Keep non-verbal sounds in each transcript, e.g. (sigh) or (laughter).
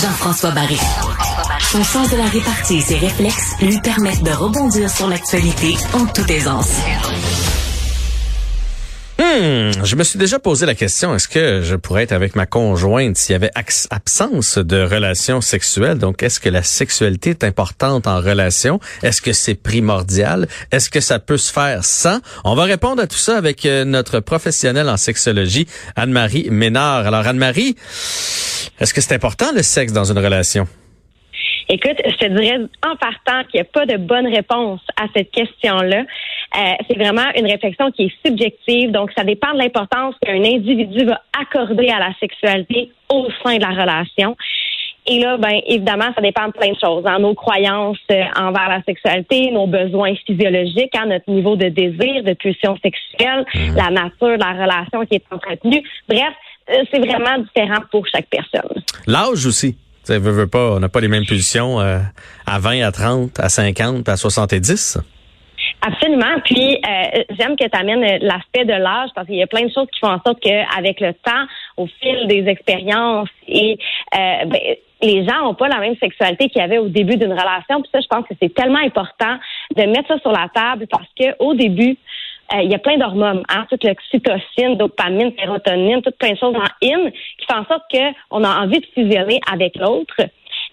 Jean-François Barry. Son sens de la répartie et ses réflexes lui permettent de rebondir sur l'actualité en toute aisance. Hmm, je me suis déjà posé la question, est-ce que je pourrais être avec ma conjointe s'il y avait absence de relations sexuelles? Donc, est-ce que la sexualité est importante en relation? Est-ce que c'est primordial? Est-ce que ça peut se faire sans? On va répondre à tout ça avec euh, notre professionnelle en sexologie, Anne-Marie Ménard. Alors, Anne-Marie, est-ce que c'est important le sexe dans une relation? Écoute, je te dirais en partant qu'il n'y a pas de bonne réponse à cette question-là. Euh, c'est vraiment une réflexion qui est subjective, donc ça dépend de l'importance qu'un individu va accorder à la sexualité au sein de la relation. Et là, ben évidemment, ça dépend de plein de choses. Hein. Nos croyances euh, envers la sexualité, nos besoins physiologiques, hein, notre niveau de désir, de pulsion sexuelle, mhm. la nature de la relation qui est entretenue. Bref, euh, c'est vraiment différent pour chaque personne. L'âge aussi. Veux, veux pas, on n'a pas les mêmes pulsions à 20, à 30, à 50, à 70. Absolument. Puis euh, j'aime que tu amènes l'aspect de l'âge parce qu'il y a plein de choses qui font en sorte qu'avec le temps, au fil des expériences et euh, ben, les gens n'ont pas la même sexualité qu'il y avait au début d'une relation. Puis ça, je pense que c'est tellement important de mettre ça sur la table parce que au début, euh, il y a plein d'hormones, hein, toute l'oxytocine, dopamine, sérotonine, toutes plein de choses en in qui font en sorte qu'on a envie de fusionner avec l'autre.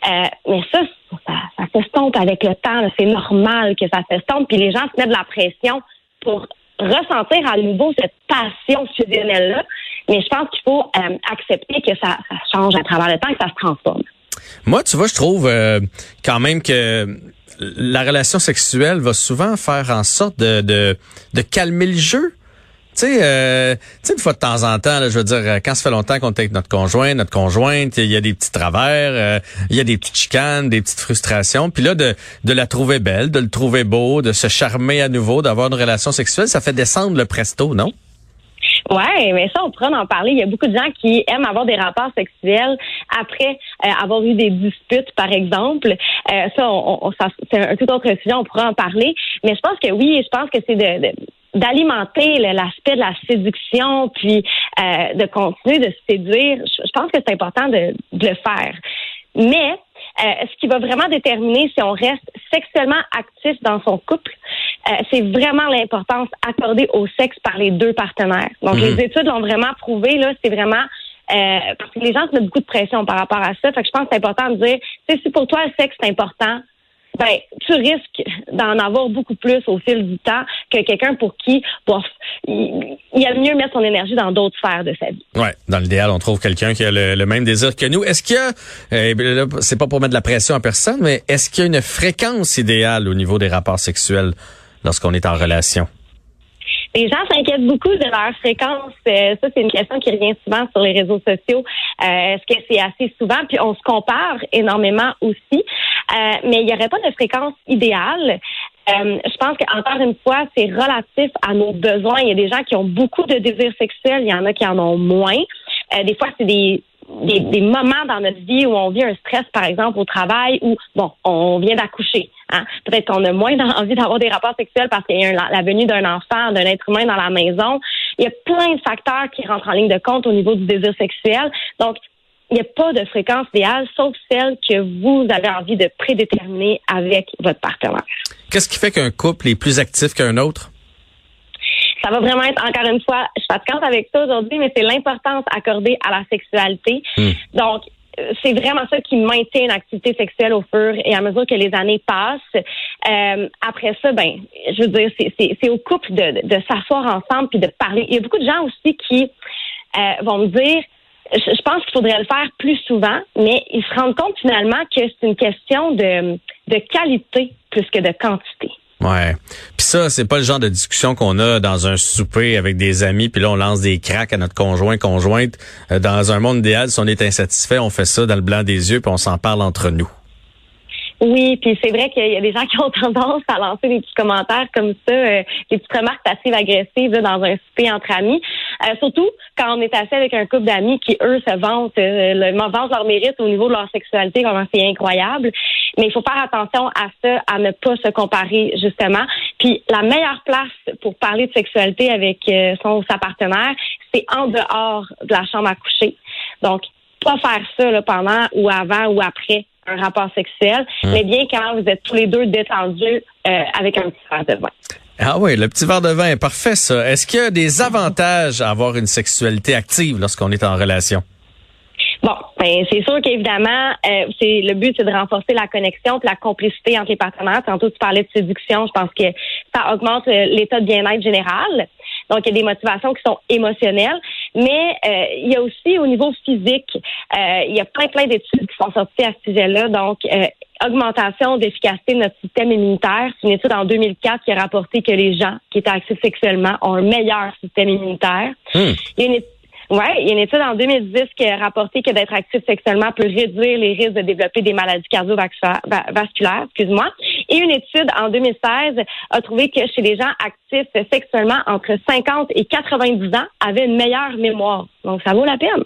Euh, mais ça, ça, s'estompe avec le temps. C'est normal que ça s'estompe. Puis les gens se mettent de la pression pour ressentir à nouveau cette passion fusionnelle-là. Mais je pense qu'il faut euh, accepter que ça, change à travers le temps, que ça se transforme. Moi, tu vois, je trouve euh, quand même que la relation sexuelle va souvent faire en sorte de calmer le jeu. Tu sais, euh, une fois de temps en temps, là, je veux dire, euh, quand ça fait longtemps qu'on est avec notre conjoint, notre conjointe, il y a des petits travers, euh, il y a des petites chicanes, des petites frustrations. Puis là, de, de la trouver belle, de le trouver beau, de se charmer à nouveau, d'avoir une relation sexuelle, ça fait descendre le presto, non? Ouais, mais ça, on pourrait en parler. Il y a beaucoup de gens qui aiment avoir des rapports sexuels après euh, avoir eu des disputes, par exemple. Euh, ça, on, ça c'est un tout autre sujet. On pourra en parler. Mais je pense que oui, je pense que c'est de, d'alimenter l'aspect de la séduction, puis euh, de continuer de séduire. Je, pense que c'est important de, de, le faire. Mais ce qui va vraiment déterminer si on reste sexuellement actif dans son couple, euh, c'est vraiment l'importance accordée au sexe par les deux partenaires. Donc, les mhm. études l'ont vraiment prouvé, là, c'est vraiment euh, parce que les gens se mettent beaucoup de pression par rapport à ça. Fait que je pense que c'est important de dire, si pour toi le sexe est important, ben, tu risques d'en avoir beaucoup plus au fil du temps que quelqu'un pour qui, bof, il, il a mieux mettre son énergie dans d'autres sphères de sa vie. Ouais, dans l'idéal, on trouve quelqu'un qui a le, même désir que nous. Est-ce qu'il y a, euh, c'est pas pour mettre de la pression à personne, mais est-ce qu'il y a une fréquence idéale au niveau des rapports sexuels? lorsqu'on est en relation? Les gens s'inquiètent beaucoup de leur fréquence. Euh, ça, c'est une question qui revient souvent sur les réseaux sociaux. Euh, est-ce que c'est assez souvent? Puis on se compare énormément aussi. Euh, mais il n'y aurait pas de fréquence idéale. je pense qu'encore une fois, c'est relatif à nos besoins. Il y a des gens qui ont beaucoup de désirs sexuels, il y en a qui en ont moins. des fois, c'est des des, des, moments dans notre vie où on vit un stress, par exemple, au travail, où, bon, on vient d'accoucher. Hein? Peut-être qu'on a moins (laughs) envie d'avoir des rapports sexuels parce qu'il y a la venue d'un enfant, d'un être humain dans la maison. Il y a plein de facteurs qui rentrent en ligne de compte au niveau du désir sexuel. Donc, il n'y a pas de fréquence idéale, sauf celle que vous avez envie de prédéterminer avec votre partenaire. Qu'est-ce qui fait qu'un couple est plus actif qu'un autre? ça va vraiment être, encore une fois, je suis pas avec ça aujourd'hui, mais c'est l'importance accordée à la sexualité. Hmm. Donc, euh, c'est vraiment ça qui maintient une activité sexuelle au fur et à mesure que les années passent. Euh, après ça, ben, je veux dire, c'est au couple de, de, s'asseoir ensemble puis de parler. Il y a beaucoup de gens aussi qui euh, vont me dire, je, pense qu'il faudrait le faire plus souvent, mais ils se rendent compte finalement que c'est une question de, de qualité plus que de quantité. Ouais. Puis ça, c'est pas le genre de discussion qu'on a dans un souper avec des amis, puis là on lance des cracks à notre conjoint conjointe. Euh, dans un monde idéal, si on est insatisfait, on fait ça dans le blanc des yeux, puis on s'en parle entre nous. Oui, puis c'est vrai qu'il y a des gens qui ont (laughs) tendance à lancer des petits commentaires comme ça, euh, des petites remarques passives agressives dans un souper entre amis. Euh, surtout quand on est assis avec un couple d'amis qui, eux, se vantent, euh, le, vantent leur mérite au niveau de leur sexualité, comment c'est incroyable. Mais il faut faire attention à ça, à ne pas se comparer, justement. Puis la meilleure place pour parler de sexualité avec son ou sa partenaire, c'est en dehors de la chambre à coucher. Donc, pas faire ça là, pendant ou avant ou après un rapport sexuel, Hum. mais bien quand vous êtes tous les deux détendus euh, avec un petit verre de vin. Ah oui, le petit verre de vin, parfait ça. Est-ce qu'il y a des avantages à avoir une sexualité active lorsqu'on est en relation? Bon, ben c'est sûr qu'évidemment, euh, c'est le but, c'est de renforcer la connexion, puis la complicité entre les partenaires. Tantôt, tu parlais de séduction. Je pense que ça augmente l'état de bien-être général. Donc, il y a des motivations qui sont émotionnelles, mais euh, il y a aussi au niveau physique, euh, il y a plein plein d'études qui sont sorties à ce sujet-là. Donc, euh, augmentation d'efficacité de notre système immunitaire. C'est une étude en 2004 qui a rapporté que les gens qui étaient actifs sexuellement ont un meilleur système immunitaire. Hmm. Il y a une étude Ouais, il y a une étude en 2010 qui a rapporté que d'être actif sexuellement peut réduire les risques de développer des maladies cardiovasculaires, excuse-moi. Et une étude en 2016 a trouvé que chez les gens actifs sexuellement entre 50 et 90 ans avaient une meilleure mémoire. Donc ça vaut la peine.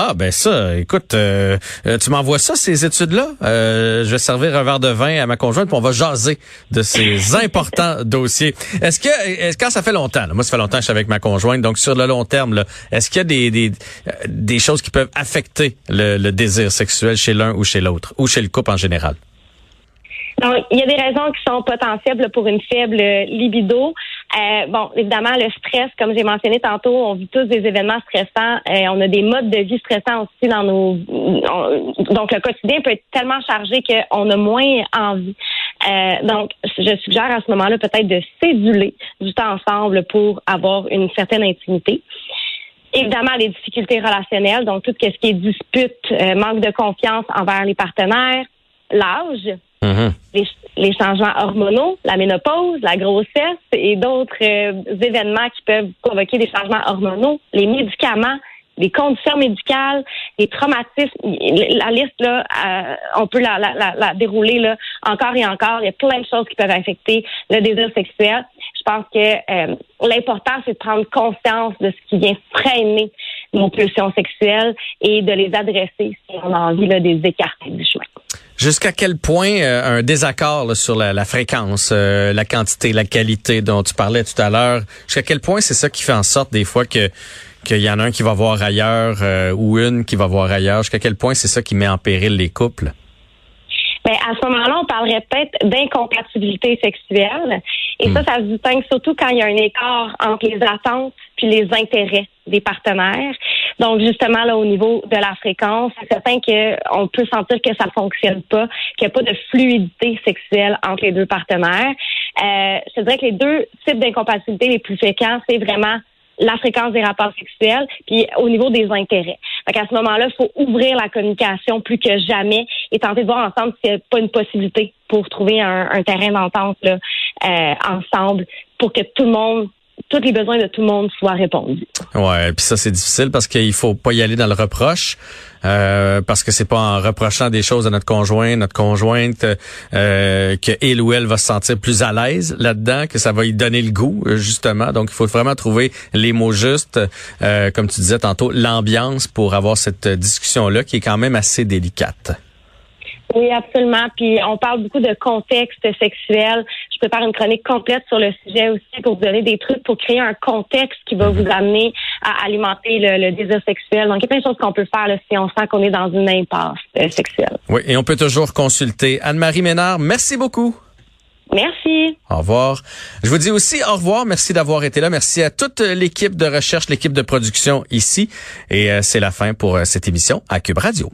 Ah ben ça, écoute, euh, euh, tu m'envoies ça, ces études-là? Euh, je vais servir un verre de vin à ma conjointe, puis on va jaser de ces (laughs) importants dossiers. Est-ce que, quand ça fait longtemps, là, moi ça fait longtemps que je suis avec ma conjointe, donc sur le long terme, est-ce qu'il y a des, des, euh, des choses qui peuvent affecter le, le désir sexuel chez l'un ou chez l'autre, ou chez le couple en général? Donc, il y a des raisons qui sont potentielles pour une faible libido. Euh, bon, évidemment, le stress, comme j'ai mentionné tantôt, on vit tous des événements stressants. Euh, on a des modes de vie stressants aussi dans nos. on- donc, le quotidien peut être tellement chargé qu'on a moins envie. Euh, donc, je suggère à ce moment-là peut-être de céduler du temps ensemble pour avoir une certaine intimité. Évidemment, les difficultés relationnelles, donc tout ce qui est dispute, euh, manque de confiance envers les partenaires, l'âge, Mhm. les, changements hormonaux, la ménopause, la grossesse et d'autres euh, événements qui peuvent provoquer des changements hormonaux, les médicaments, les conditions médicales, les traumatismes. La liste, là, euh, on peut la dérouler là, encore et encore. Il y a plein de choses qui peuvent affecter le désir sexuel. Je pense que euh, l'important, c'est de prendre conscience de ce qui vient freiner nos pulsions sexuelles et de les adresser si on a envie là, de les écarter du chemin. Jusqu'à quel point euh, un désaccord là, sur la, la fréquence, euh, la quantité, la qualité dont tu parlais tout à l'heure, jusqu'à quel point c'est ça qui fait en sorte des fois que qu'il y en a un qui va voir ailleurs euh, ou une qui va voir ailleurs, jusqu'à quel point c'est ça qui met en péril les couples? Ben, à ce moment-là, on parlerait peut-être d'incompatibilité sexuelle. Et ça, ça se distingue surtout quand il y a un écart entre les attentes puis les intérêts des partenaires. Donc, justement, là, au niveau de la fréquence, c'est certain qu'on peut sentir que ça fonctionne pas, qu'il n'y a pas de fluidité sexuelle entre les deux partenaires. Euh, je dirais que les deux types d'incompatibilité les plus fréquents, c'est vraiment la fréquence des rapports sexuels, puis au niveau des intérêts. Fait qu'à ce moment-là, il faut ouvrir la communication plus que jamais et tenter de voir ensemble s'il n'y a pas une possibilité pour trouver un, un terrain d'entente là, euh, ensemble pour que tout le monde, tous les besoins de tout le monde soient répondus. Ouais, puis ça c'est difficile parce qu'il faut pas y aller dans le reproche. Euh, parce que c'est pas en reprochant des choses à notre conjoint, notre conjointe, euh, que il ou elle va se sentir plus à l'aise là-dedans, que ça va y donner le goût euh, justement. Donc il faut vraiment trouver les mots justes, euh, comme tu disais tantôt, l'ambiance pour avoir cette discussion là qui est quand même assez délicate. Oui, absolument. Puis on parle beaucoup de contexte sexuel. Je prépare une chronique complète sur le sujet aussi pour vous donner des trucs pour créer un contexte qui va vous amener à alimenter le, le désir sexuel. Donc, il y a plein de choses qu'on peut faire là, si on sent qu'on est dans une impasse euh, sexuelle. Oui, et on peut toujours consulter Anne-Marie Ménard. Merci beaucoup. Merci. Au revoir. Je vous dis aussi au revoir. Merci d'avoir été là. Merci à toute l'équipe de recherche, l'équipe de production ici. Et euh, c'est la fin pour euh, cette émission à Cube Radio.